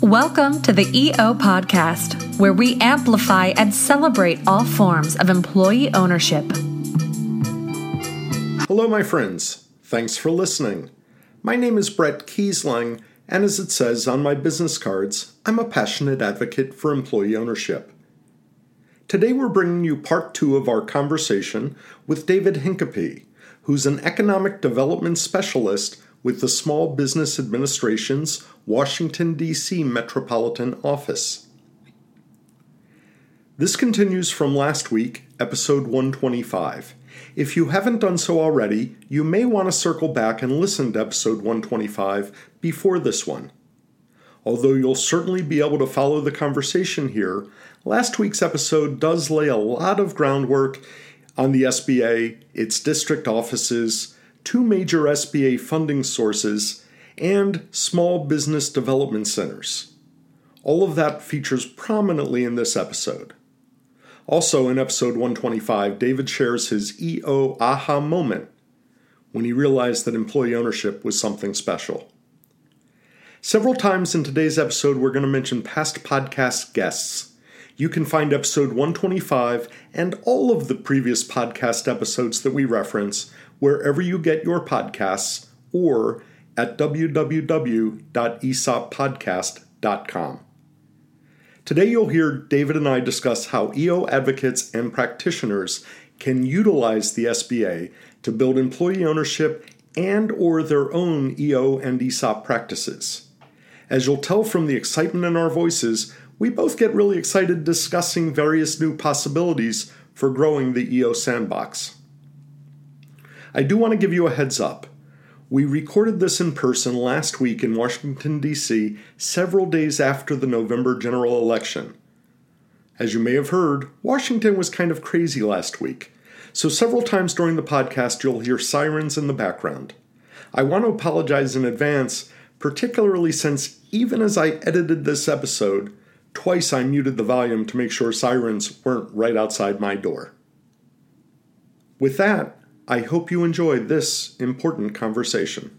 Welcome to the EO Podcast, where we amplify and celebrate all forms of employee ownership. Hello, my friends. Thanks for listening. My name is Bret Keisling, and as it says on my business cards, I'm a passionate advocate for employee ownership. Today, we're bringing you part two of our conversation with David Hincapie, who's an economic development specialist with the Small Business Administration's Washington, D.C. Metropolitan Office. This continues from last week, episode 125. If you haven't done so already, you may want to circle back and listen to episode 125 before this one. Although you'll certainly be able to follow the conversation here, last week's episode does lay a lot of groundwork on the SBA, its district offices, two major SBA funding sources, and small business development centers. All of that features prominently in this episode. Also, in episode 125, David shares his EO aha moment when he realized that employee ownership was something special. Several times in today's episode, we're going to mention past podcast guests. You can find episode 125 and all of the previous podcast episodes that we reference wherever you get your podcasts or at www.esoppodcast.com. Today you'll hear David and I discuss how EO advocates and practitioners can utilize the SBA to build employee ownership and or their own EO and ESOP practices. As you'll tell from the excitement in our voices, we both get really excited discussing various new possibilities for growing the EO sandbox. I do want to give you a heads up. We recorded this in person last week in Washington, D.C., several days after the November general election. As you may have heard, Washington was kind of crazy last week, so several times during the podcast you'll hear sirens in the background. I want to apologize in advance, particularly since even as I edited this episode, twice I muted the volume to make sure sirens weren't right outside my door. With that, I hope you enjoyed this important conversation.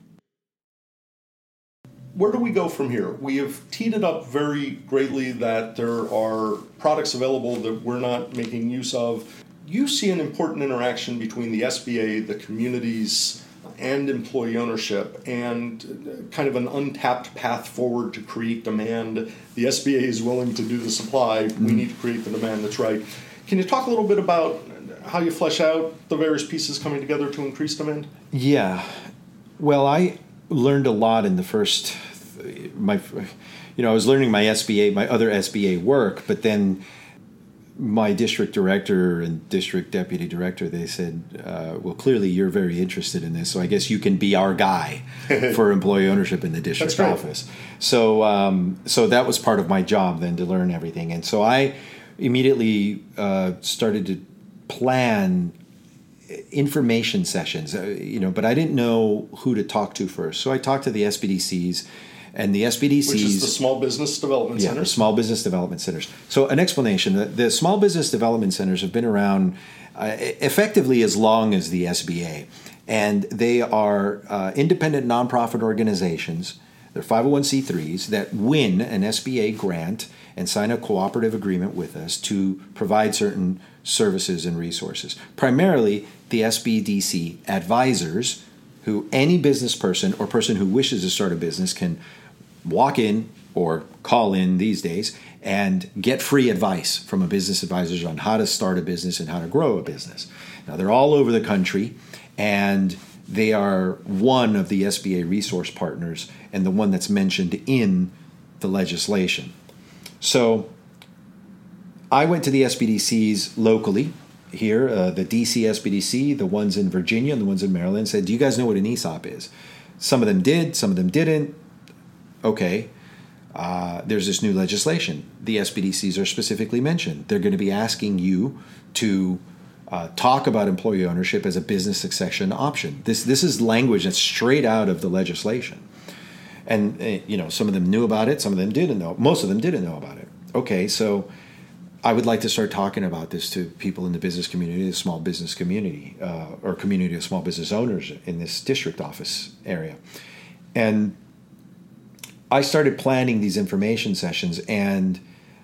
Where do we go from here? We have teed it up very greatly that there are products available that we're not making use of. You see an important interaction between the SBA, the communities, and employee ownership, and kind of an untapped path forward to create demand. The SBA is willing to do the supply, we mm-hmm. need to create the demand that's right. Can you talk a little bit about how you flesh out the various pieces coming together to increase demand? Yeah. Well, I learned a lot in the first my you know, I was learning my SBA, my other SBA work, but then my district director and district deputy director they said uh, well clearly you're very interested in this so i guess you can be our guy for employee ownership in the district office so um, so that was part of my job then to learn everything and so i immediately uh, started to plan information sessions, uh, you know, but I didn't know who to talk to first. So I talked to the SBDCs and the SBDCs, which is the Small Business Development yeah, Centers. the Small Business Development Centers. So an explanation: the, the Small Business Development Centers have been around uh, effectively as long as the SBA, and they are uh, independent nonprofit organizations. They're 501c3s that win an SBA grant and sign a cooperative agreement with us to provide certain services and resources. Primarily, the SBDC advisors, who any business person or person who wishes to start a business can walk in or call in these days and get free advice from a business advisor on how to start a business and how to grow a business. Now, they're all over the country and they are one of the SBA resource partners and the one that's mentioned in the legislation. So I went to the SBDCs locally here, uh, the DC SBDC, the ones in Virginia and the ones in Maryland, said, Do you guys know what an ESOP is? Some of them did, some of them didn't. Okay. Uh, there's this new legislation. The SBDCs are specifically mentioned. They're going to be asking you to uh, talk about employee ownership as a business succession option. This this is language that's straight out of the legislation and uh, you know some of them knew about it some of them didn't know most of them didn't know about it. Okay so i would like to start talking about this to people in the business community the small business community uh, or community of small business owners in this district office area. And I started planning these information sessions, and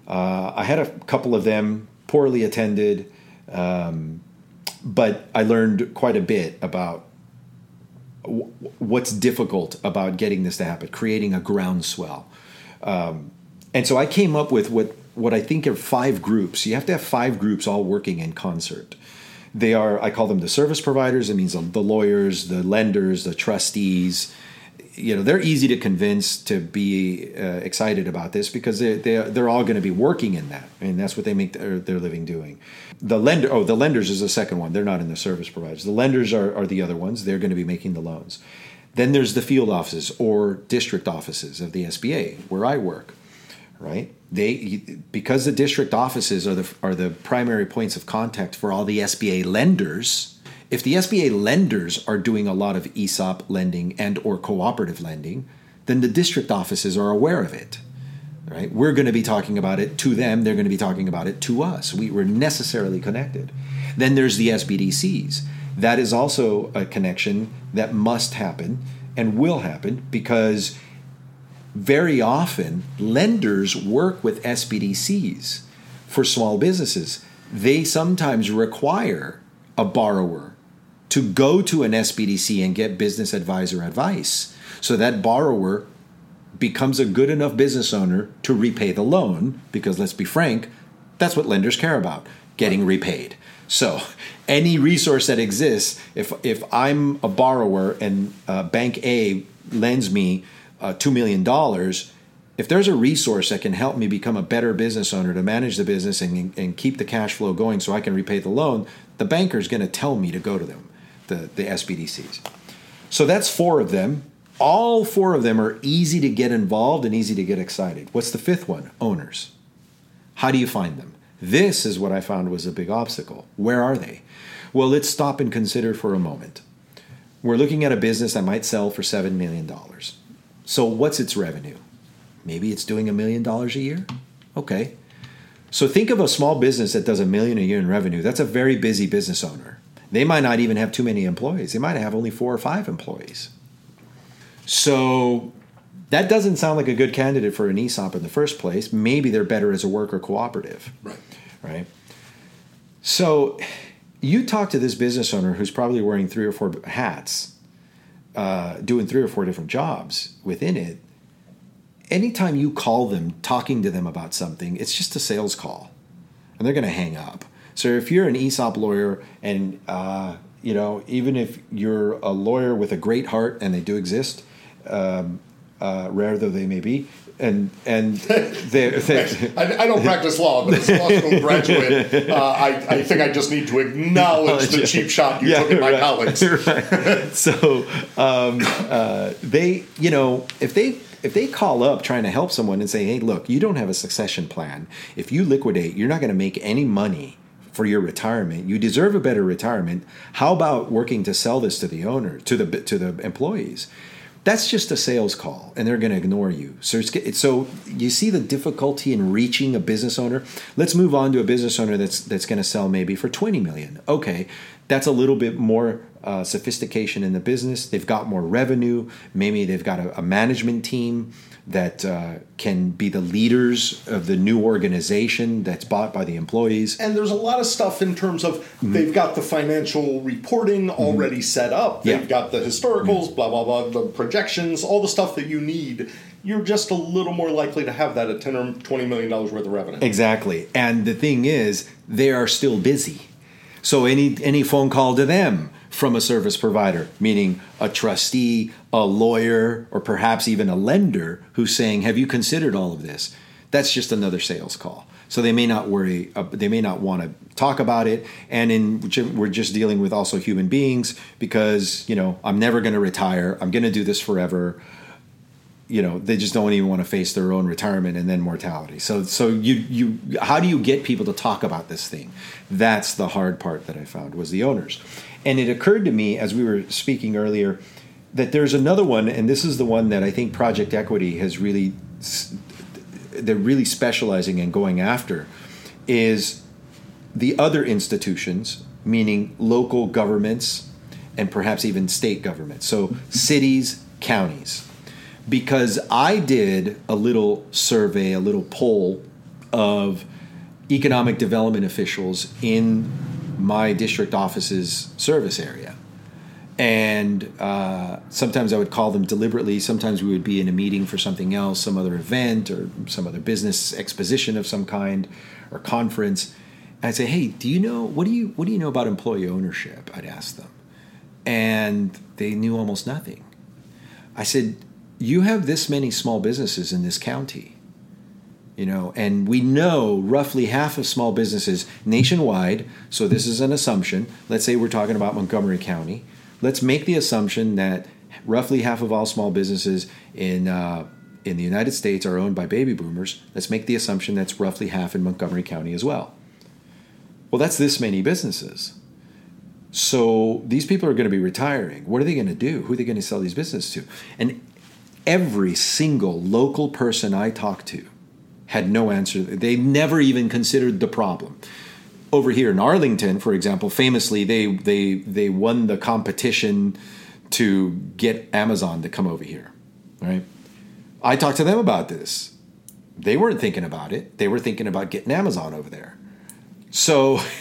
uh, I had a couple of them poorly attended, um, but I learned quite a bit about what's difficult about getting this to happen, creating a groundswell. Um, and so I came up with what what I think are five groups. You have to have five groups all working in concert. They are, I call them the service providers. It means the lawyers, the lenders, the trustees. You know, they're easy to convince to be uh, excited about this because they, they, they're all going to be working in that. And that's what they make their, their living doing. The lender, oh, the lenders is the second one. They're not in the service providers. The lenders are, are the other ones. They're going to be making the loans. Then there's the field offices or district offices of the SBA, where I work right? They because the district offices are the are the primary points of contact for all the SBA lenders. If the SBA lenders are doing a lot of ESOP lending and or cooperative lending, then the district offices are aware of it. Right? We're going to be talking about it to them, they're going to be talking about it to us. We, we're necessarily connected. Then there's the SBDCs. That is also a connection that must happen and will happen because very often lenders work with SBDCs for small businesses. They sometimes require a borrower to go to an SBDC and get business advisor advice. So that borrower becomes a good enough business owner to repay the loan because let's be frank, that's what lenders care about, getting repaid. So, any resource that exists, if if I'm a borrower and uh, bank A lends me uh, $2 million, if there's a resource that can help me become a better business owner to manage the business and, and keep the cash flow going so I can repay the loan, the banker is going to tell me to go to them, the, the SBDCs. So that's four of them. All four of them are easy to get involved and easy to get excited. What's the fifth one? Owners. How do you find them? This is what I found was a big obstacle. Where are they? Well, let's stop and consider for a moment. We're looking at a business that might sell for $7 million. So, what's its revenue? Maybe it's doing a million dollars a year? Okay. So, think of a small business that does a million a year in revenue. That's a very busy business owner. They might not even have too many employees, they might have only four or five employees. So, that doesn't sound like a good candidate for an ESOP in the first place. Maybe they're better as a worker cooperative. Right. Right. So, you talk to this business owner who's probably wearing three or four hats uh, doing three or four different jobs within it, anytime you call them talking to them about something, it's just a sales call, and they're going to hang up. So if you're an ESOP lawyer, and uh, you know, even if you're a lawyer with a great heart, and they do exist, um, uh, rare though they may be, and and they, they I, I, don't practice law, but as a law school graduate, uh, I, I think I just need to acknowledge the cheap shot you yeah, took at my right, colleagues. Right. So um, uh, they, you know, if they if they call up trying to help someone and say, "Hey, look, you don't have a succession plan. If you liquidate, you're not going to make any money." For your retirement, you deserve a better retirement. How about working to sell this to the owner, to the to the employees? that's just a sales call and they're going to ignore you. So so you see the difficulty in reaching a business owner? Let's move on to a business owner that's that's going to sell maybe for 20 million. Okay that's a little bit more uh, sophistication in the business. They've got more revenue. Maybe they've got a, a management team that uh, can be the leaders of the new organization that's bought by the employees. And there's a lot of stuff in terms of mm-hmm. they've got the financial reporting mm-hmm. already mm-hmm. set up, they've yeah. got the historicals, mm-hmm. blah, blah, blah, the projections, all the stuff that you need. You're just a little more likely to have that at 10 or 20 million dollars worth of revenue. Exactly. And the thing is, they are still busy. So any any phone call to them from a service provider, meaning a trustee, a lawyer, or perhaps even a lender who's saying, Have you considered all of this? That's just another sales call. So they may not worry, uh, they may not want to talk about it. And in which we're just dealing with also human beings because, you know, I'm never going to retire. I'm going to do this forever you know they just don't even want to face their own retirement and then mortality so so you you how do you get people to talk about this thing that's the hard part that i found was the owners and it occurred to me as we were speaking earlier that there's another one and this is the one that i think project equity has really they're really specializing in going after is the other institutions meaning local governments and perhaps even state governments. So cities counties. Because I did a little survey, a little poll of economic development officials in my district office's service area. And uh, sometimes I would call them deliberately. Sometimes we would be in a meeting for something else, some other event or some other business exposition of some kind or conference. And I'd say, "Hey, do you know what do you what do you know about employee ownership?" I'd ask them, and they knew almost nothing. I said, "You have this many small businesses in this county you know and we know roughly half of small businesses nationwide so this is an assumption. Let's say we're talking about montgomery county. Let's make the assumption that roughly half of all small businesses in uh, in the united states are owned by baby boomers. Let's make the assumption that's roughly half in montgomery county as well. Well that's this many businesses. So these people are going to be retiring. What are they going to do? Who are they going to sell these businesses to? And every single local person i talk to had no answer. They never even considered the problem. Over here in Arlington, for example, famously they they they won the competition to get Amazon to come over here. Right? I talked to them about this. They weren't thinking about it. They were thinking about getting Amazon over there. So,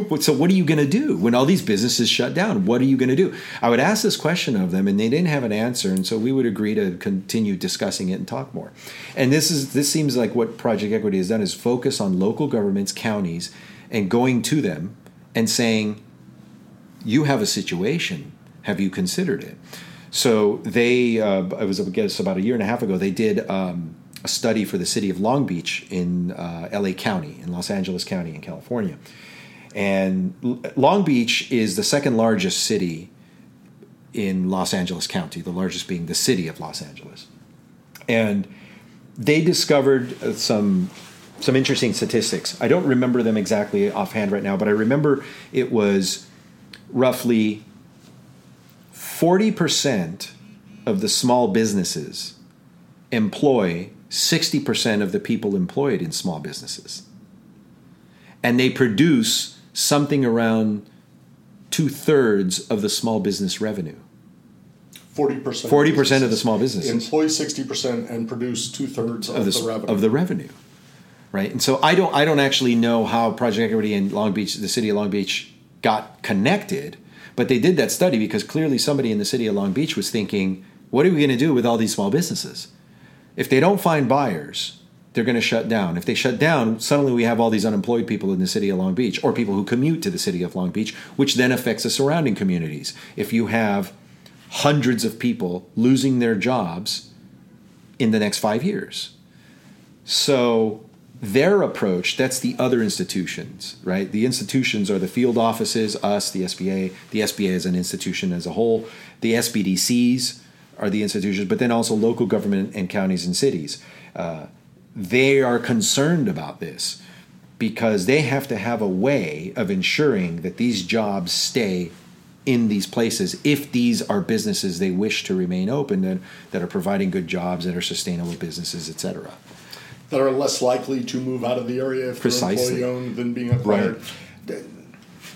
so what are you going to do when all these businesses shut down? What are you going to do? I would ask this question of them, and they didn't have an answer, and so we would agree to continue discussing it and talk more. And this is this seems like what Project Equity has done is focus on local governments, counties, and going to them and saying, "You have a situation. Have you considered it?" So they, uh, I was I guess about a year and a half ago, they did. Um, a study for the city of Long Beach in uh, LA County, in Los Angeles County in California. And Long Beach is the second largest city in Los Angeles County, the largest being the city of Los Angeles. And they discovered uh, some some interesting statistics. I don't remember them exactly offhand right now, but I remember it was roughly 40% of the small businesses employ 60% of the people employed in small businesses. And they produce something around two thirds of the small business revenue. 40%. 40% of the small businesses. Employ 60% and produce two thirds of, of, the, the revenue. Of the revenue. Right? And so I don't I don't actually know how Project Equity in Long Beach, the city of Long Beach, got connected, but they did that study because clearly somebody in the city of Long Beach was thinking, what are we going to do with all these small businesses? If they don't find buyers, they're going to shut down. If they shut down, suddenly we have all these unemployed people in the city of Long Beach or people who commute to the city of Long Beach, which then affects the surrounding communities. If you have hundreds of people losing their jobs in the next five years. So their approach, that's the other institutions, right? The institutions are the field offices, us, the SBA. The SBA is an institution as a whole. The SBDCs, are the institutions, but then also local government and counties and cities. Uh, they are concerned about this because they have to have a way of ensuring that these jobs stay in these places if these are businesses they wish to remain open and that are providing good jobs that are sustainable businesses etc that are less likely to move out of the area if Precisely. they're employee owned than being acquired Right.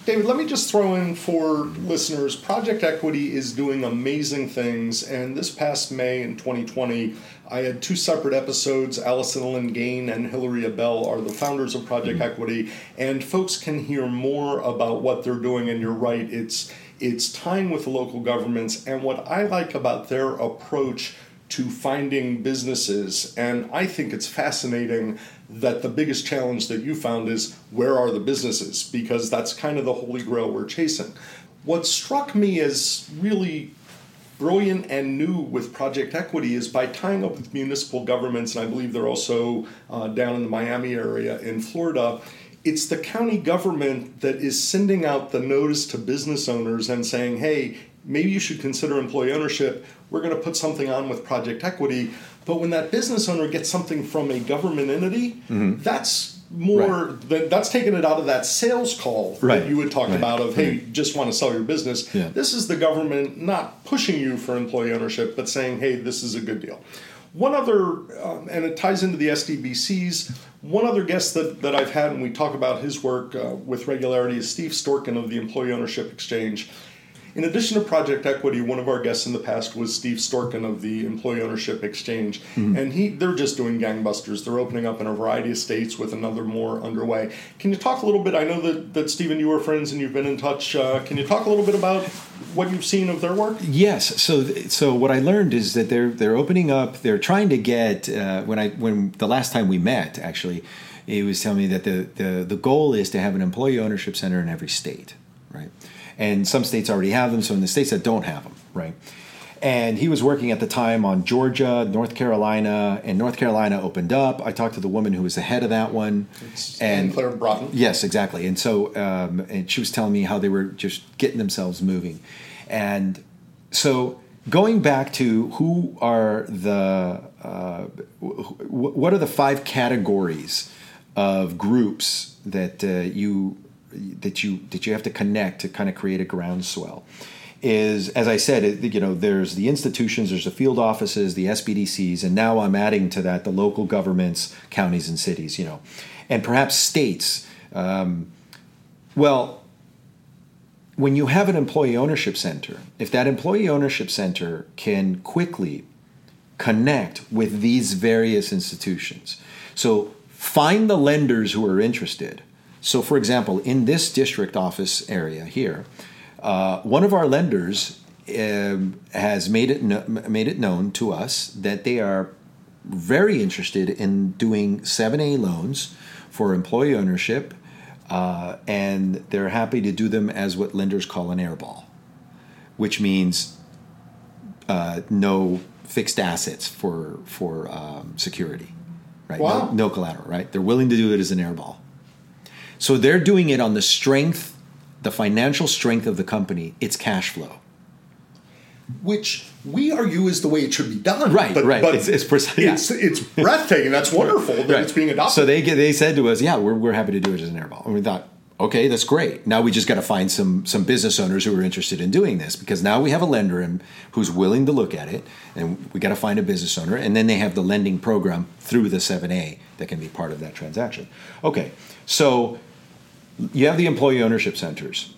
David, let me just throw in for listeners Project Equity is doing amazing things. And this past May in 2020, I had two separate episodes. Alison Lingane and Hilary Abel are the founders of Project Equity. And folks can hear more about what they're doing. And you're right, it's, it's tying with the local governments. And what I like about their approach to finding businesses, and I think it's fascinating that the biggest challenge that you found is where are the businesses? Because that's kind of the holy grail we're chasing. What struck me as really brilliant and new with Project Equity is by tying up with municipal governments, and I believe they're also uh, down in the Miami area in Florida. It's the county government that is sending out the notice to business owners and saying, hey, maybe you should consider employee ownership. We're going to put something on with Project Equity. But when that business owner gets something from a government entity, Mm-hmm. that's more than that's taking it out of that sales call Right. that you would talk Right. about of hey just want to sell your business Yeah. this is the government not pushing you for employee ownership but saying hey this is a good deal one other um, and it ties into the sdbcs one other guest that, that i've had and we talk about his work uh, with regularity is Steve Storkan of the employee ownership exchange In addition to Project Equity, one of our guests in the past was Steve Storkan of the Employee Ownership Exchange, mm-hmm. and he they're just doing gangbusters. They're opening up in a variety of states with another more underway. Can you talk a little bit? I know that that Steve and you are friends and you've been in touch. Uh, can you talk a little bit about what you've seen of their work? Yes. So so what I learned is that they're they're opening up. They're trying to get uh, when I when the last time we met actually he was telling me that the, the, the goal is to have an employee ownership center in every state? And some states already have them, so in the states that don't have them, right? And he was working at the time on Georgia, North Carolina, and North Carolina opened up. I talked to the woman who was the head of that one, it's and Claire Broughton. Yes, exactly. And so, um, and she was telling me how they were just getting themselves moving, and so going back to who are the uh, what are the five categories of groups that uh, you that you that you have to connect to kind of create a groundswell is as I said, you know, there's the institutions, there's the field offices, the SBDCs, and now I'm adding to that the local governments, counties and cities, you know, and perhaps states. Um, well, when you have an employee ownership center, if that employee ownership center can quickly connect with these various institutions, so find the lenders who are interested. So, for example, in this district office area here, uh, one of our lenders uh, has made it no, made it known to us that they are very interested in doing 7A loans for employee ownership, uh, and they're happy to do them as what lenders call an airball, which means uh, no fixed assets for for um, security right? Wow. No, no collateral, right? They're willing to do it as an airball. So they're doing it on the strength, the financial strength of the company, its cash flow. Which we argue is the way it should be done. Right, but, right. But it's, it's, yeah. it's, it's breathtaking. That's wonderful that right. it's being adopted. So they they said to us, yeah, we're, we're happy to do it as an airball. And we thought, okay, that's great. Now we just got to find some some business owners who are interested in doing this because now we have a lender in, who's willing to look at it, and we got to find a business owner, and then they have the lending program through the 7A that can be part of that transaction. Okay, so you have the employee ownership centers.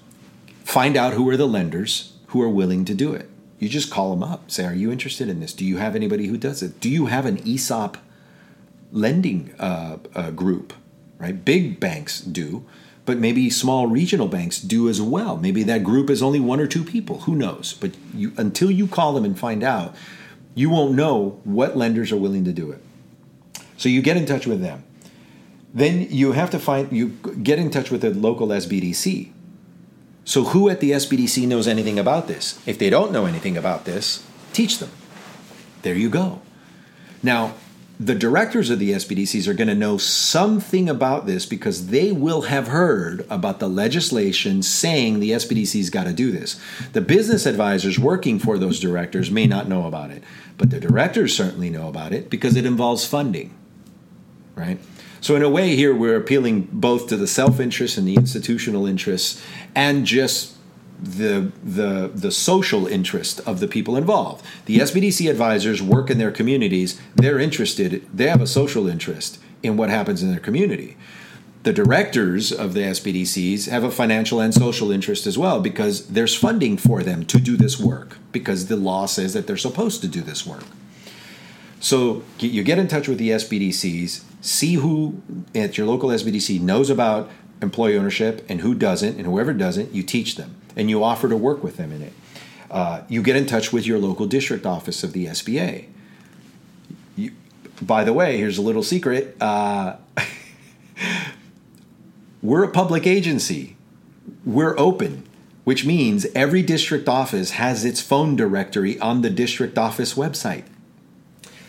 Find out who are the lenders who are willing to do it. You just call them up. Say, are you interested in this? Do you have anybody who does it? Do you have an ESOP lending uh, uh, group? Right, big banks do but maybe small regional banks do as well. Maybe that group is only one or two people. Who knows? But you, until you call them and find out, you won't know what lenders are willing to do it. So you get in touch with them. Then you have to find you get in touch with the local SBDC. So who at the SBDC knows anything about this? If they don't know anything about this, teach them. There you go. Now, the directors of the SBDCs are going to know something about this because they will have heard about the legislation saying the SBDC's got to do this. The business advisors working for those directors may not know about it, but the directors certainly know about it because it involves funding, right? So, in a way, here we're appealing both to the self interest and the institutional interests and just the the the social interest of the people involved. The SBDC advisors work in their communities. They're interested. They have a social interest in what happens in their community. The directors of the SBDCs have a financial and social interest as well because there's funding for them to do this work because the law says that they're supposed to do this work. So you get in touch with the SBDCs, see who at your local SBDC knows about employee ownership and who doesn't, and whoever doesn't, you teach them and you offer to work with them in it. Uh, you get in touch with your local district office of the SBA. You, by the way, here's a little secret uh, we're a public agency, we're open. Which means every district office has its phone directory on the district office website.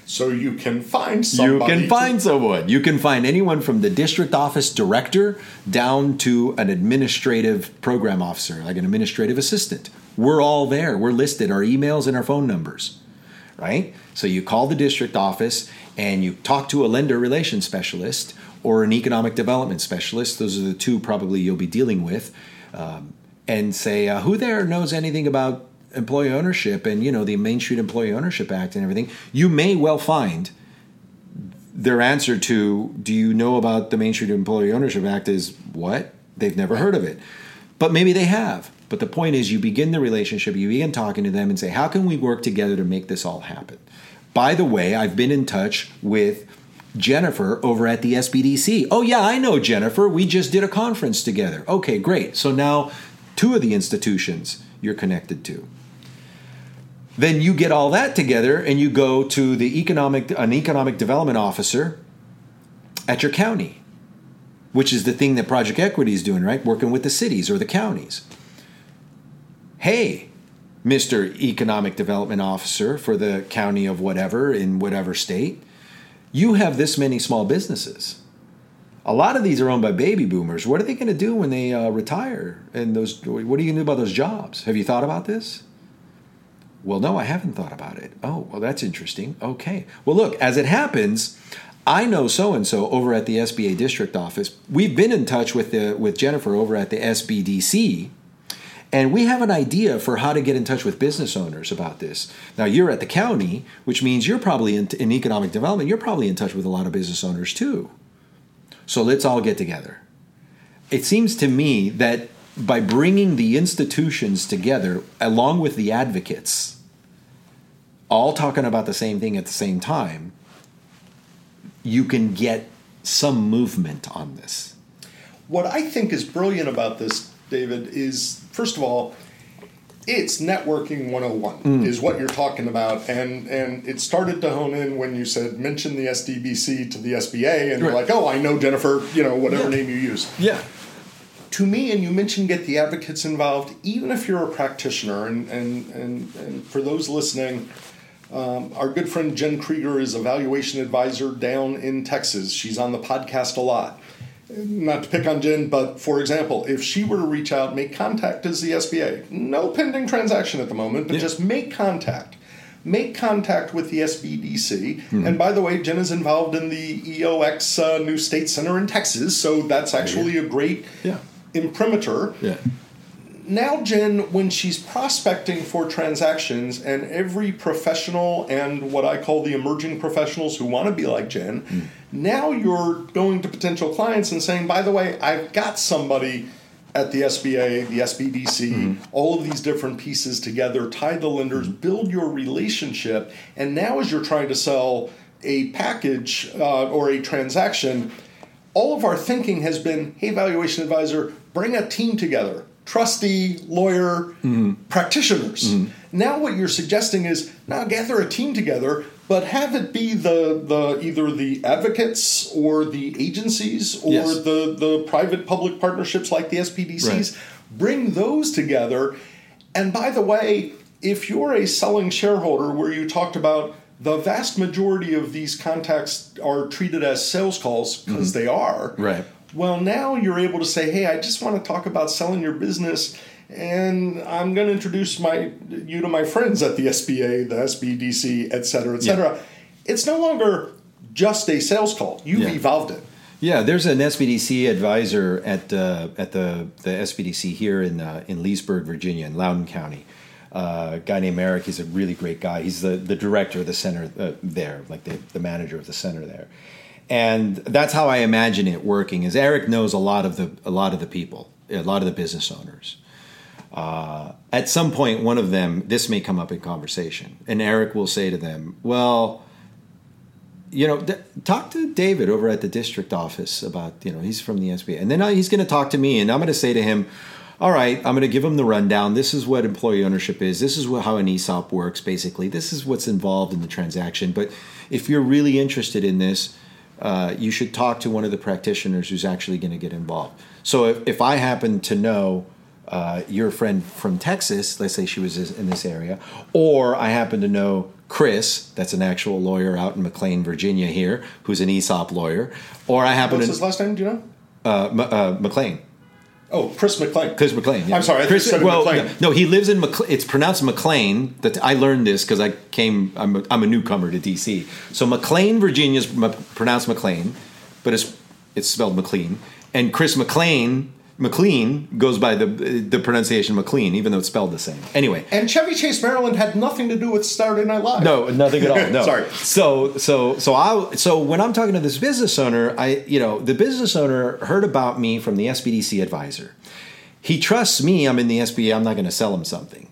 So you can find somebody. You can find someone. You can find anyone from the district office director down to an administrative program officer, like an administrative assistant. We're all there. We're listed, our emails and our phone numbers, right? So you call the district office and you talk to a lender relations specialist or an economic development specialist. Those are the two probably you'll be dealing with. Um, and say, uh, who there knows anything about employee ownership and you know the Main Street Employee Ownership Act and everything, you may well find their answer to "Do you know about the Main Street Employee Ownership Act?" is what they've never heard of it, but maybe they have. But the point is, you begin the relationship, you begin talking to them and say, How can we work together to make this all happen? By the way, I've been in touch with Jennifer over at the SBDC. Oh, yeah, I know Jennifer. We just did a conference together. Okay, great. So now two of the institutions you're connected to. Then you get all that together and you go to the economic an economic development officer at your county, which is the thing that Project Equity is doing, right? Working with the cities or the counties. Hey, Mr. Economic Development Officer for the county of whatever in whatever state, you have this many small businesses. A lot of these are owned by baby boomers. What are they going to do when they uh, retire? And those, what are you going to do about those jobs? Have you thought about this? Well, no, I haven't thought about it. Oh, well, that's interesting. Okay. Well, look, as it happens, I know so and so over at the SBA district office. We've been in touch with the with Jennifer over at the SBDC, and we have an idea for how to get in touch with business owners about this. Now, you're at the county, which means you're probably in, in economic development. You're probably in touch with a lot of business owners too. So let's all get together. It seems to me that by bringing the institutions together along with the advocates, all talking about the same thing at the same time, you can get some movement on this. What I think is brilliant about this, David, is first of all, it's networking 101 mm. is what you're talking about and and it started to hone in when you said mention the SDBC to the SBA and right. you're like oh I know Jennifer you know whatever yeah. name you use yeah to me, and you mentioned get the advocates involved, even if you're a practitioner, and, and, and, and for those listening, um, our good friend Jen Krieger is a valuation advisor down in Texas. She's on the podcast a lot. Not to pick on Jen, but for example, if she were to reach out, make contact as the SBA, no pending transaction at the moment, but yeah. just make contact make contact with the SBDC. Mm-hmm. And by the way, Jen is involved in the EOX uh, New State Center in Texas, so that's actually a great yeah imprimatur. Yeah. Now, Jen, when she's prospecting for transactions, and every professional and what I call the emerging professionals who want to be like Jen, mm. now you're going to potential clients and saying, by the way, I've got somebody at the SBA, the SBDC, mm-hmm. all of these different pieces together, tie the lenders, mm-hmm. build your relationship, and now as you're trying to sell a package uh, or a transaction, all of our thinking has been hey, valuation advisor, bring a team together trustee, lawyer, mm-hmm. practitioners. Mm-hmm. Now what you're suggesting is now gather a team together, but have it be the the either the advocates or the agencies or yes. the the private public partnerships like the SPDCs. Right. Bring those together. And by the way, if you're a selling shareholder where you talked about the vast majority of these contacts are treated as sales calls because mm-hmm. they are. Right. Well, now you're able to say, "Hey, I just want to talk about selling your business." And I'm going to introduce my you to my friends at the SBA, the SBDC, et cetera, et cetera. Yeah. It's no longer just a sales call. You've yeah. evolved it. Yeah, there's an SBDC advisor at uh, at the the SBDC here in uh, in Leesburg, Virginia, in Loudoun County, uh, a guy named Eric. He's a really great guy. He's the, the director of the center uh, there, like the, the manager of the center there. And that's how I imagine it working. Is Eric knows a lot of the a lot of the people, a lot of the business owners. Uh, at some point, one of them, this may come up in conversation, and Eric will say to them, "Well, you know, talk to David over at the district office about, you know, he's from the SBA, and then he's going to talk to me, and I'm going to say to him." all right, I'm going to give them the rundown. This is what employee ownership is. This is what, how an ESOP works, basically. This is what's involved in the transaction. But if you're really interested in this, uh, you should talk to one of the practitioners who's actually going to get involved. So if, if I happen to know uh, your friend from Texas, let's say she was in this area, or I happen to know Chris, that's an actual lawyer out in McLean, Virginia, here, who's an ESOP lawyer, or I happen What's to. What's his last name? Do you know? Uh, M- uh, McLean. Oh, Chris McLean. Chris McLean. Yeah. I'm sorry. Chris, well, McLean. No, he lives in McLean. It's pronounced McLean. That I learned this because I came. I'm a, I'm a newcomer to DC. So McLean, Virginia is pronounced McLean, but it's it's spelled McLean. And Chris McLean McLean goes by the the pronunciation McLean, even though it's spelled the same. Anyway, and Chevy Chase, Maryland, had nothing to do with Saturday Night Live. No, nothing at all. No, sorry. So so so I so when I'm talking to this business owner, I you know the business owner heard about me from the SBDC advisor He trusts me. I'm in the SBA. I'm not going to sell him something.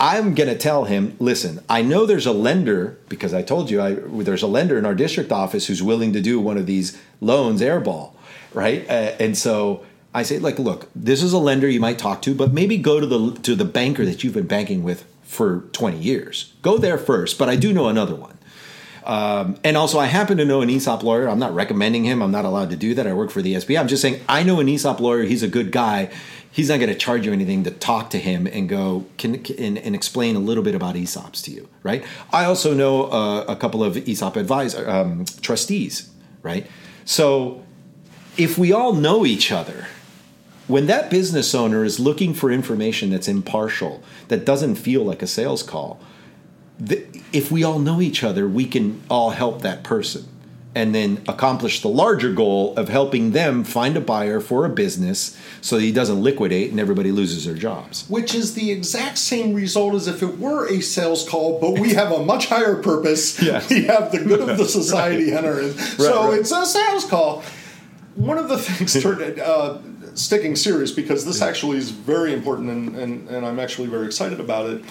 I'm going to tell him, listen, I know there's a lender because I told you I, there's a lender in our district office who's willing to do one of these loans airball, right? Uh, and so I say, like, look, this is a lender you might talk to, but maybe go to the to the banker that you've been banking with for 20 years. Go there first. But I do know another one. Um, and also, I happen to know an ESOP lawyer. I'm not recommending him. I'm not allowed to do that. I work for the SBA. I'm just saying I know an ESOP lawyer. He's a good guy he's not going to charge you anything to talk to him and go can, can and, explain a little bit about ESOPs to you, right? I also know uh, a couple of ESOP advisor um, trustees, right? So if we all know each other, when that business owner is looking for information that's impartial, that doesn't feel like a sales call, the, if we all know each other, we can all help that person and then accomplish the larger goal of helping them find a buyer for a business so he doesn't liquidate and everybody loses their jobs. Which is the exact same result as if it were a sales call, but we have a much higher purpose. yes. We have the good of the society right. enter. Right, so right. it's a sales call. One of the things turned uh, sticking serious because this actually is very important and, and, and I'm actually very excited about it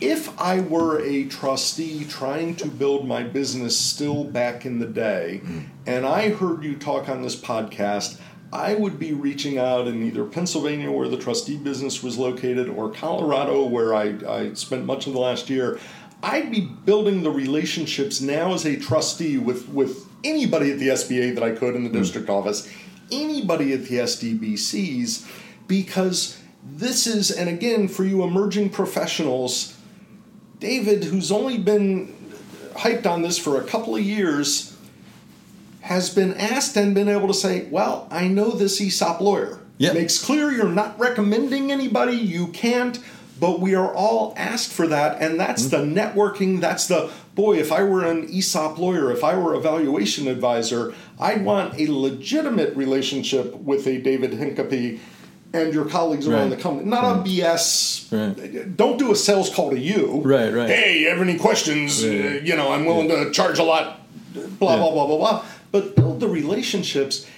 if I were a trustee trying to build my business still back in the day, mm. and I heard you talk on this podcast, I would be reaching out in either Pennsylvania, where the trustee business was located, or Colorado, where I, I spent much of the last year. I'd be building the relationships now as a trustee with, with anybody at the SBA that I could in the mm. district office, anybody at the SDBCs, because this is, and again, for you emerging professionals, David, who's only been hyped on this for a couple of years, has been asked and been able to say, Well, I know this ESOP lawyer. Yep. Makes clear you're not recommending anybody, you can't, but we are all asked for that. And that's mm-hmm. the networking, that's the boy, if I were an ESOP lawyer, if I were a valuation advisor, I'd want a legitimate relationship with a David Hincapie and your colleagues around right. the company. Not right. a BS. Right. Don't do a sales call to you. Right, right. Hey, you have any questions? Uh, you know, I'm willing yeah. to charge a lot. Blah yeah. blah blah blah blah. But build the relationships.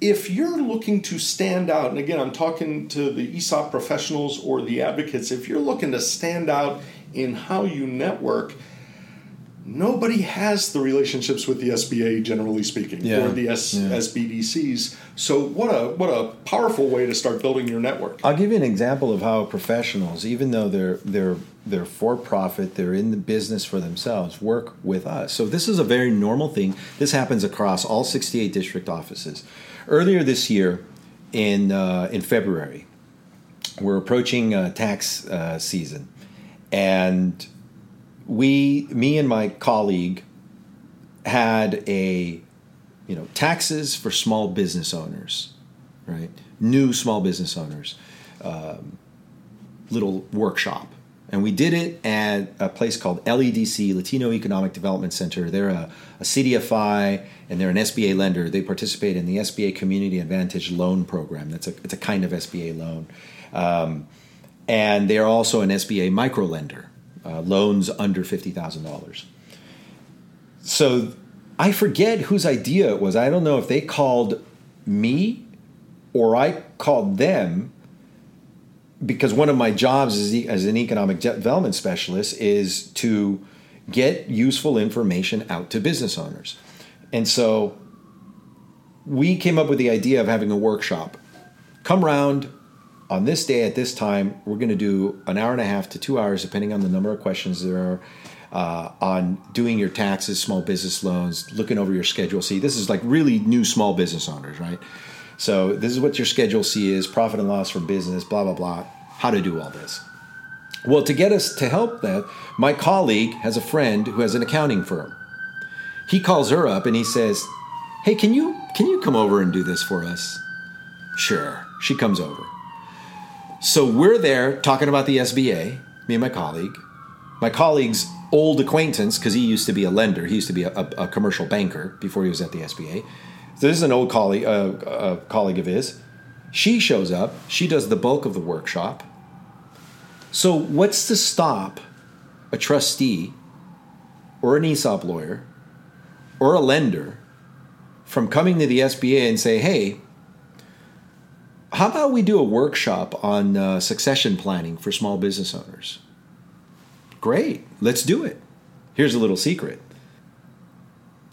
If you're looking to stand out, and again, I'm talking to the ESOP professionals or the advocates. If you're looking to stand out in how you network nobody has the relationships with the SBA, generally speaking, yeah. or the S- yeah. SBDCs. So what a what a powerful way to start building your network. I'll give you an example of how professionals, even though they're they're they're for profit, they're in the business for themselves, work with us. So this is a very normal thing. This happens across all 68 district offices. Earlier this year, in uh, in February, we're approaching uh, tax uh, season, and we, me and my colleague, had a, you know, taxes for small business owners, right? New small business owners, um, little workshop. And we did it at a place called LEDC, Latino Economic Development Center. They're a, a CDFI and they're an SBA lender. They participate in the SBA Community Advantage Loan Program. That's a, it's a kind of SBA loan. Um, and they're also an SBA micro lender uh, loans under $50,000. So I forget whose idea it was. I don't know if they called me or I called them because one of my jobs as, as an economic development specialist is to get useful information out to business owners. And so we came up with the idea of having a workshop. Come round, on this day at this time, we're going to do an hour and a half to two hours, depending on the number of questions there are. Uh, on doing your taxes, small business loans, looking over your Schedule C. This is like really new small business owners, right? So this is what your Schedule C is: profit and loss for business, blah blah blah. How to do all this? Well, to get us to help that, my colleague has a friend who has an accounting firm. He calls her up and he says, "Hey, can you can you come over and do this for us?" Sure. She comes over. So we're there talking about the SBA, me and my colleague. My colleague's old acquaintance, because he used to be a lender, he used to be a, a, a, commercial banker before he was at the SBA. So this is an old colleague, uh, a colleague of his. She shows up. She does the bulk of the workshop. So what's to stop a trustee or an ESOP lawyer or a lender from coming to the SBA and say, "Hey, How about we do a workshop on uh, succession planning for small business owners? Great, let's do it. Here's a little secret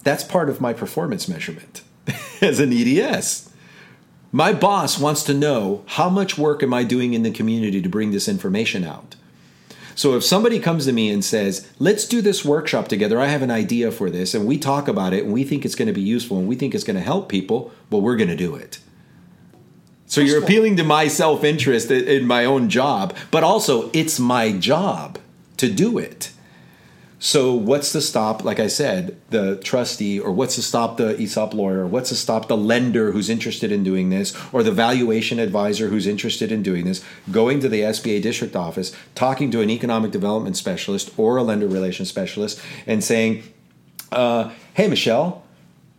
that's part of my performance measurement as an EDS. My boss wants to know how much work am I doing in the community to bring this information out. So if somebody comes to me and says, "Let's do this workshop together. I have an idea for this and we talk about it and we think it's going to be useful and we think it's going to help people, well we're going to do it." So you're appealing to my self-interest in my own job, but also it's my job to do it. So what's to stop, like I said, the trustee, or what's to stop the ESOP lawyer, what's to stop the lender who's interested in doing this, or the valuation advisor who's interested in doing this, going to the SBA district office, talking to an economic development specialist or a lender relations specialist, and saying, uh, "Hey, Michelle,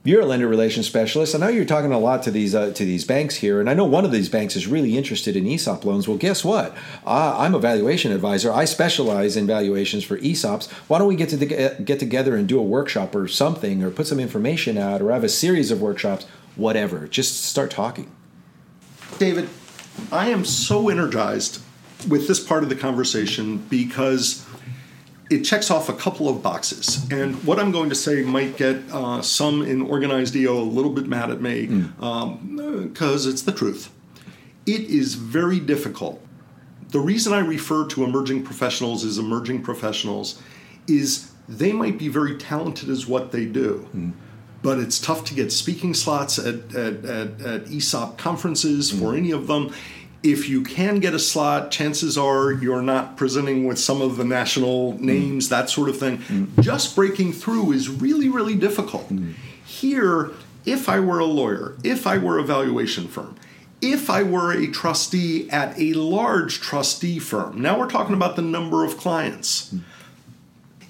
you're a lender relations specialist. I know you're talking a lot to these uh, to these banks here, and I know one of these banks is really interested in ESOP loans. Well, guess what? Uh, I'm a valuation advisor. I specialize in valuations for ESOPs. Why don't we get to the, get together and do a workshop or something, or put some information out, or have a series of workshops, whatever. Just start talking. David, I am so energized with this part of the conversation because it checks off a couple of boxes. And what I'm going to say might get uh, some in organized EO a little bit mad at me because mm. um, it's the truth. It is very difficult. The reason I refer to emerging professionals as emerging professionals is they might be very talented as what they do. Mm. But it's tough to get speaking slots at, at, at, at ESOP conferences mm. for any of them if you can get a slot, chances are you're not presenting with some of the national names, mm. that sort of thing. Mm. Just breaking through is really, really difficult. Mm. Here, if I were a lawyer, if I were a valuation firm, if I were a trustee at a large trustee firm, now we're talking about the number of clients.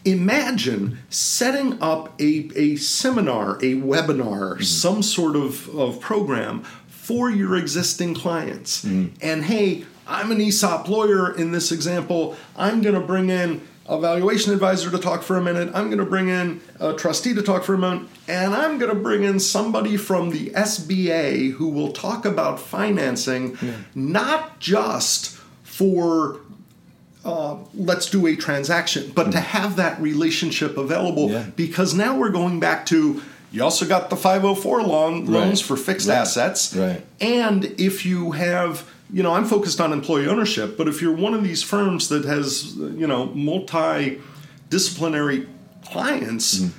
Imagine setting up a, a seminar, a webinar, mm-hmm. some sort of, of program for your existing clients. Mm. And hey, I'm an ESOP lawyer in this example. I'm going to bring in a valuation advisor to talk for a minute. I'm going to bring in a trustee to talk for a moment. And I'm going to bring in somebody from the SBA who will talk about financing, yeah. not just for uh, let's do a transaction, but mm. to have that relationship available yeah. because now we're going back to you also got the 504 loan, loans right. for fixed right. assets. Right. And if you have, you know, I'm focused on employee ownership, but if you're one of these firms that has, you know, multidisciplinary clients, mm-hmm.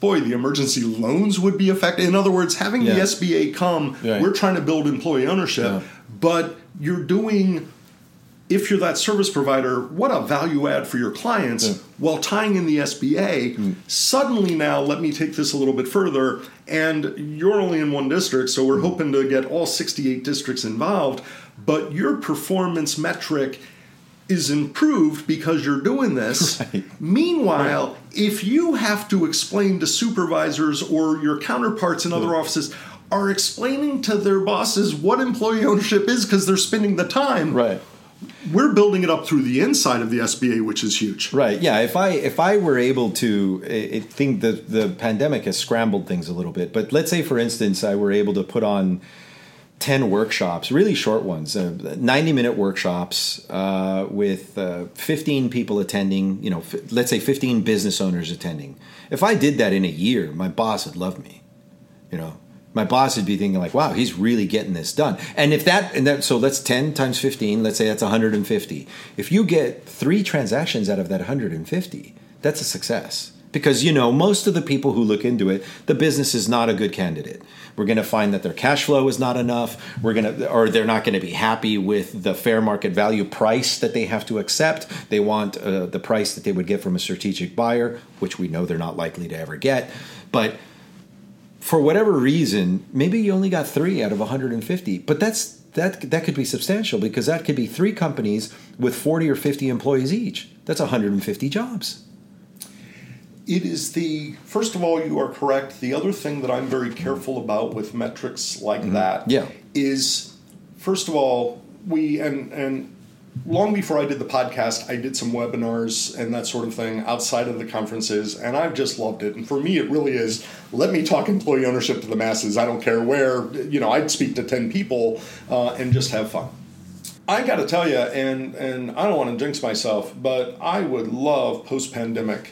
boy, the emergency loans would be affected. In other words, having yeah. the SBA come, right. we're trying to build employee ownership, yeah. but you're doing if you're that service provider, what a value add for your clients yeah. while tying in the SBA. Mm. Suddenly, now let me take this a little bit further. And you're only in one district, so we're mm. hoping to get all 68 districts involved. But your performance metric is improved because you're doing this. Right. Meanwhile, right. if you have to explain to supervisors or your counterparts in other offices, are explaining to their bosses what employee ownership is because they're spending the time. Right we're building it up through the inside of the SBA, which is huge. Right. Yeah. If I if I were able to, I think the the pandemic has scrambled things a little bit. But let's say, for instance, I were able to put on. 10 workshops, really short ones, uh, 90 minute workshops uh, with uh, 15 people attending, you know, f- let's say 15 business owners attending. If I did that in a year, my boss would love me, you know, my boss would be thinking like, "Wow, he's really getting this done." And if that and that so that's 10 times 15, let's say that's 150. If you get 3 transactions out of that 150, that's a success. Because you know, most of the people who look into it, the business is not a good candidate. We're going to find that their cash flow is not enough. We're going to or they're not going to be happy with the fair market value price that they have to accept. They want uh, the price that they would get from a strategic buyer, which we know they're not likely to ever get. But for whatever reason, maybe you only got three out of 150, but that's that that could be substantial because that could be three companies with 40 or 50 employees each. That's 150 jobs. It is the first of all, you are correct. The other thing that I'm very careful about with metrics like mm-hmm. that yeah. is, first of all, we and and long before I did the podcast, I did some webinars and that sort of thing outside of the conferences, and I've just loved it. And for me, it really is let me talk employee ownership to the masses. I don't care where, you know, I'd speak to 10 people uh, and just have fun. I got to tell you, and, and I don't want to jinx myself, but I would love post pandemic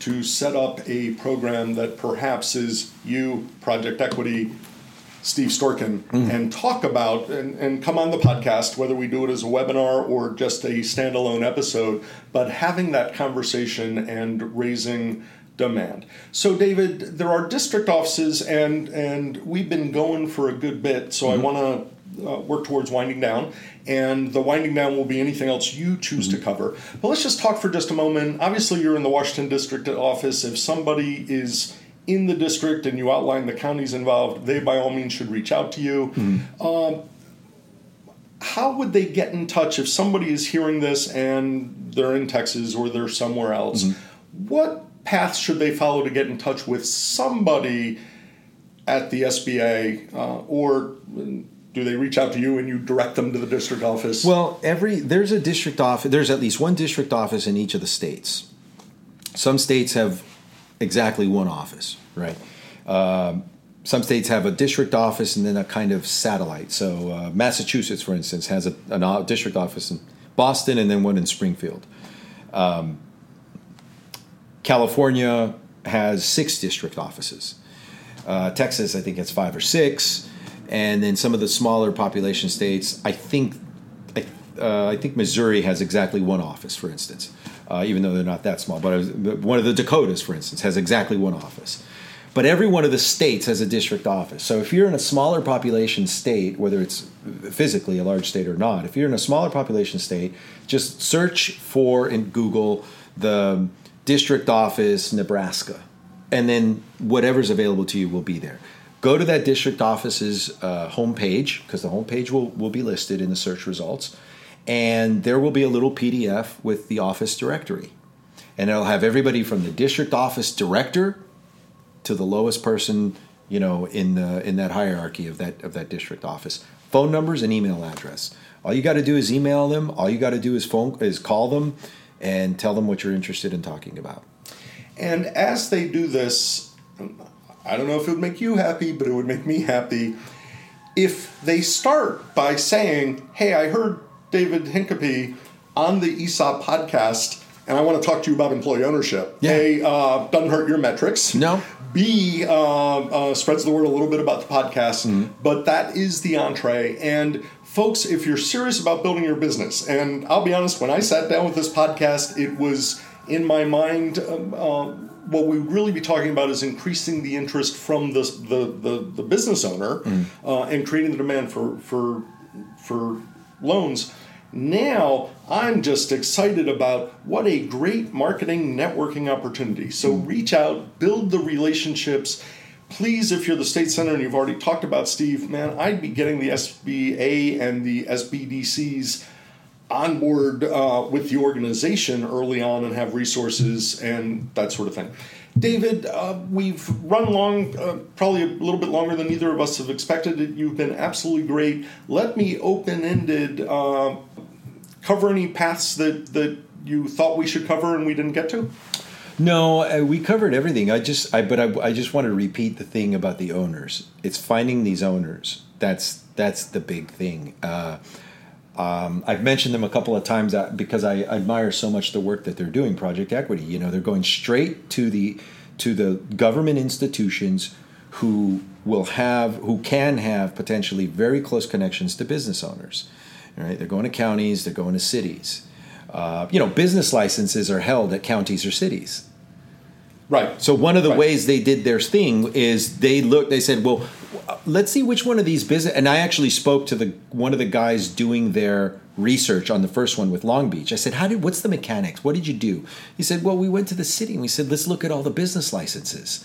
to set up a program that perhaps is you, Project Equity, Steve Storkan mm. and talk about and, and come on the podcast, whether we do it as a webinar or just a standalone episode, but having that conversation and raising demand. So, David, there are district offices, and and we've been going for a good bit. So, mm-hmm. I want to uh, work towards winding down, and the winding down will be anything else you choose mm-hmm. to cover. But let's just talk for just a moment. Obviously, you're in the Washington district office. If somebody is in the district and you outline the counties involved, they by all means should reach out to you. Mm-hmm. Um, how would they get in touch if somebody is hearing this and they're in Texas or they're somewhere else? Mm-hmm. What paths should they follow to get in touch with somebody at the SBA uh, or do they reach out to you and you direct them to the district office? Well, every there's a district office. There's at least one district office in each of the states. Some states have exactly one office, right? Um, some states have a district office and then a kind of satellite. So uh, Massachusetts, for instance, has a, a, district office in Boston and then one in Springfield. Um, California has six district offices. Uh, Texas, I think, has five or six, and then some of the smaller population states. I think, I, uh, I think Missouri has exactly one office, for instance uh, even though they're not that small. But one of the Dakotas, for instance, has exactly one office. But every one of the states has a district office. So if you're in a smaller population state, whether it's physically a large state or not, if you're in a smaller population state, just search for in Google the district office Nebraska, and then whatever's available to you will be there. Go to that district office's uh, homepage because the homepage will, will be listed in the search results and there will be a little PDF with the office directory. And it'll have everybody from the district office director to the lowest person, you know, in the in that hierarchy of that of that district office. Phone numbers and email address. All you got to do is email them. All you got to do is phone is call them and tell them what you're interested in talking about. And as they do this, I don't know if it would make you happy, but it would make me happy if they start by saying, "Hey, I heard David Hincapie on the ESOP podcast, and I want to talk to you about employee ownership. Yeah. A, uh, doesn't hurt your metrics. No. B, uh, uh, spreads the word a little bit about the podcast, mm-hmm. but that is the entree. And folks, if you're serious about building your business, and I'll be honest, when I sat down with this podcast, it was in my mind. Um, uh, what we really be talking about is increasing the interest from the the, the, the business owner mm. uh, and creating the demand for for for loans. Now I'm just excited about what a great marketing networking opportunity. So hmm. reach out, build the relationships. Please, if you're the state center and you've already talked about Steve, man, I'd be getting the SBA and the SBDCs on board uh, with the organization early on and have resources and that sort of thing. David, uh, we've run long, uh, probably a little bit longer than either of us have expected. You've been absolutely great. Let me open ended uh, cover any paths that, that you thought we should cover and we didn't get to? No, uh, we covered everything. I just, I, but I, I just want to repeat the thing about the owners. It's finding these owners. That's that's the big thing. Uh, um, I've mentioned them a couple of times because I admire so much the work that they're doing. Project Equity, you know, they're going straight to the to the government institutions who will have who can have potentially very close connections to business owners. Right? They're going to counties, they're going to cities. Uh, you know, business licenses are held at counties or cities. Right. So one of the right. ways they did their thing is they looked. They said, "Well, let's see which one of these business." And I actually spoke to the one of the guys doing their research on the first one with Long Beach. I said, "How did? What's the mechanics? What did you do?" He said, "Well, we went to the city and we said, let's look at all the business licenses.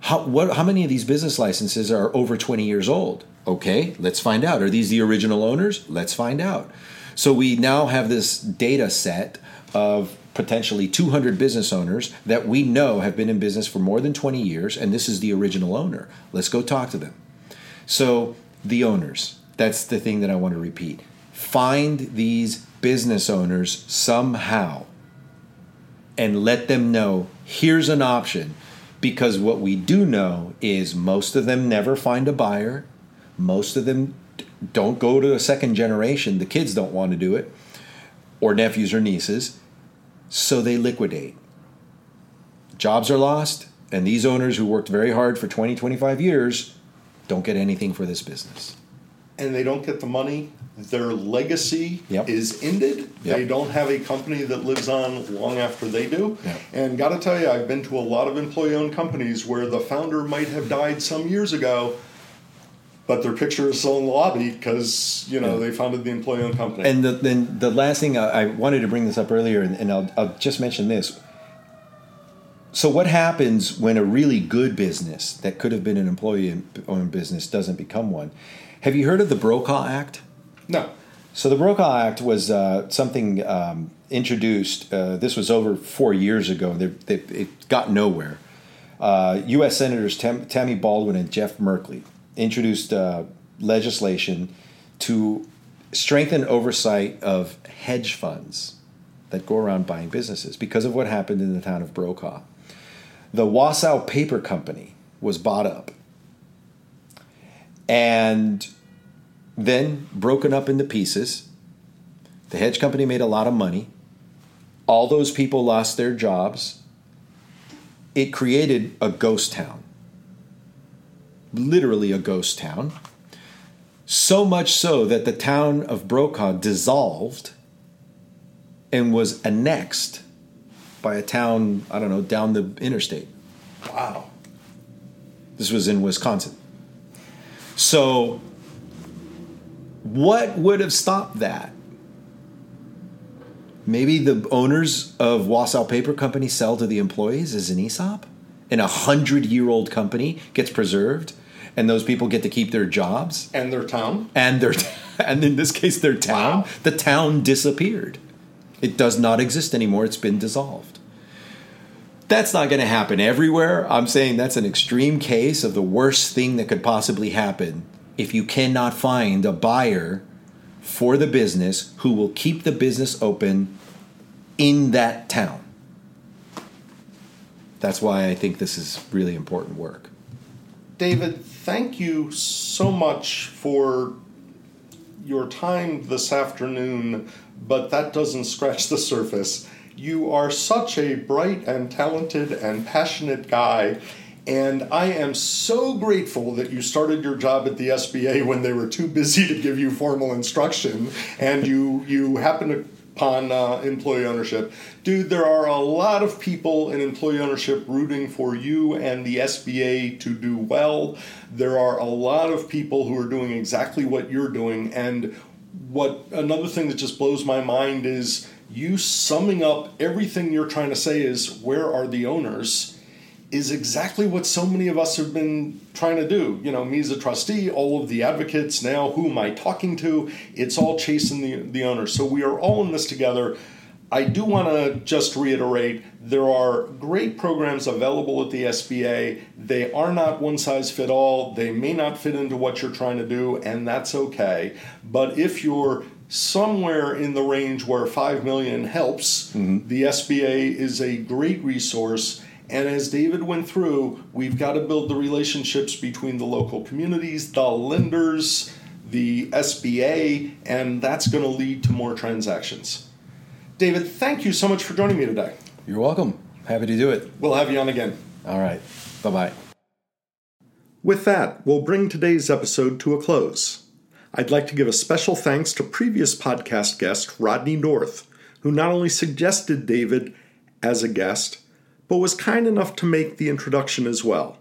How what? How many of these business licenses are over twenty years old? Okay, let's find out. Are these the original owners? Let's find out." So we now have this data set of potentially 200 business owners that we know have been in business for more than 20 years, and this is the original owner. Let's go talk to them. So, the owners, that's the thing that I want to repeat. Find these business owners somehow and let them know here's an option. Because what we do know is most of them never find a buyer, most of them don't go to a second generation. The kids don't want to do it, or nephews or nieces, so they liquidate. Jobs are lost, and these owners who worked very hard for 20, 25 years don't get anything for this business. And they don't get the money. Their legacy Yep. is ended. Yep. They don't have a company that lives on long after they do. Yep. And got to tell you, I've been to a lot of employee owned companies where the founder might have died some years ago, but their picture is still in the lobby because, you know, Yeah. they founded the employee owned company. And the, then the last thing I, I wanted to bring this up earlier, and, and I'll, I'll just mention this. So, what happens when a really good business that could have been an employee-owned business doesn't become one? Have you heard of the Brokaw Act? no. So the Brokaw Act was uh, something um, introduced. Uh, this was over four years ago. They, they, it got nowhere. Uh, U.S. Senators Tam, Tammy Baldwin and Jeff Merkley introduced uh, legislation to strengthen oversight of hedge funds that go around buying businesses because of what happened in the town of Brokaw. The Wausau Paper Company was bought up. And then broken up into pieces. The hedge company made a lot of money. All those people lost their jobs. It created a ghost town. Literally a ghost town. So much so that the town of Brokaw dissolved and was annexed by a town, I don't know, down the interstate. Wow. This was in Wisconsin. So, what would have stopped that? Maybe the owners of Wausau Paper Company sell to the employees as an ESOP, and a hundred year old company gets preserved, and those people get to keep their jobs, And their town? and their and in this case their town. Wow. The town disappeared. It does not exist anymore. It's been dissolved. That's not going to happen everywhere. I'm saying that's an extreme case of the worst thing that could possibly happen if you cannot find a buyer for the business who will keep the business open in that town. That's why I think this is really important work. David, thank you so much for your time this afternoon, but that doesn't scratch the surface. You are such a bright and talented and passionate guy, and I am so grateful that you started your job at the SBA when they were too busy to give you formal instruction, and you you happened upon uh, employee ownership. Dude, there are a lot of people in employee ownership rooting for you and the SBA to do well. There are a lot of people who are doing exactly what you're doing, and what another thing that just blows my mind is you summing up everything you're trying to say is where are the owners is exactly what so many of us have been trying to do. You know, me as a trustee, all of the advocates now, who am I talking to? It's all chasing the, the owners. So we are all in this together. I do want to just reiterate there are great programs available at the SBA. They are not one size fit all. They may not fit into what you're trying to do, and that's okay. But if you're somewhere in the range where 5 million helps, mm-hmm. the SBA is a great resource. And as David went through, we've got to build the relationships between the local communities, the lenders, the SBA, and that's going to lead to more transactions. David, thank you so much for joining me today. You're welcome. Happy to do it. We'll have you on again. All right. Bye bye. With that, we'll bring today's episode to a close. I'd like to give a special thanks to previous podcast guest Rodney North, who not only suggested David as a guest, but was kind enough to make the introduction as well.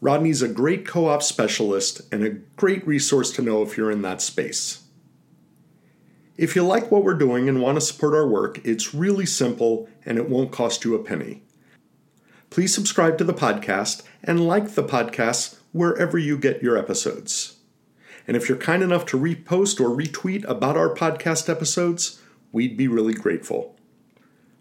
Rodney's a great co op specialist and a great resource to know if you're in that space. If you like what we're doing and want to support our work, it's really simple and it won't cost you a penny. Please subscribe to the podcast and like the podcast wherever you get your episodes. And if you're kind enough to repost or retweet about our podcast episodes, we'd be really grateful.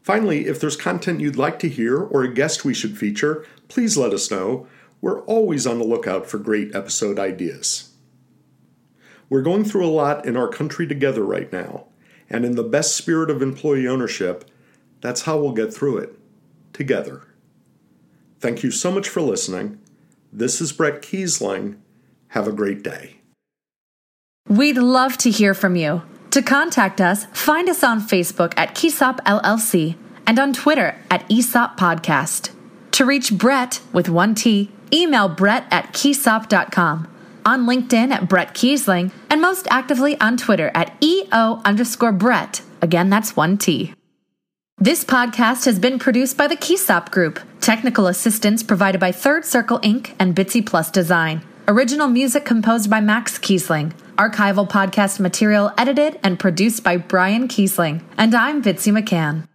Finally, if there's content you'd like to hear or a guest we should feature, please let us know. We're always on the lookout for great episode ideas. We're going through a lot in our country together right now, And in the best spirit of employee ownership, that's how we'll get through it together. Thank you so much for listening. This is Bret Keisling. Have a great day. We'd love to hear from you. To contact us, find us on Facebook at Keysop LLC and on Twitter at ESOP Podcast. To reach Bret with one T, email bret at keysop.com, on LinkedIn at Bret Keisling, and most actively on Twitter at EO underscore Bret. Again, that's one T. This podcast has been produced by the Keysop Group. Technical assistance provided by Third Circle Inc. and Bitsy Plus Design. Original music composed by Max Keisling. Archival podcast material edited and produced by Brian Keisling. And I'm Bitsy McCann.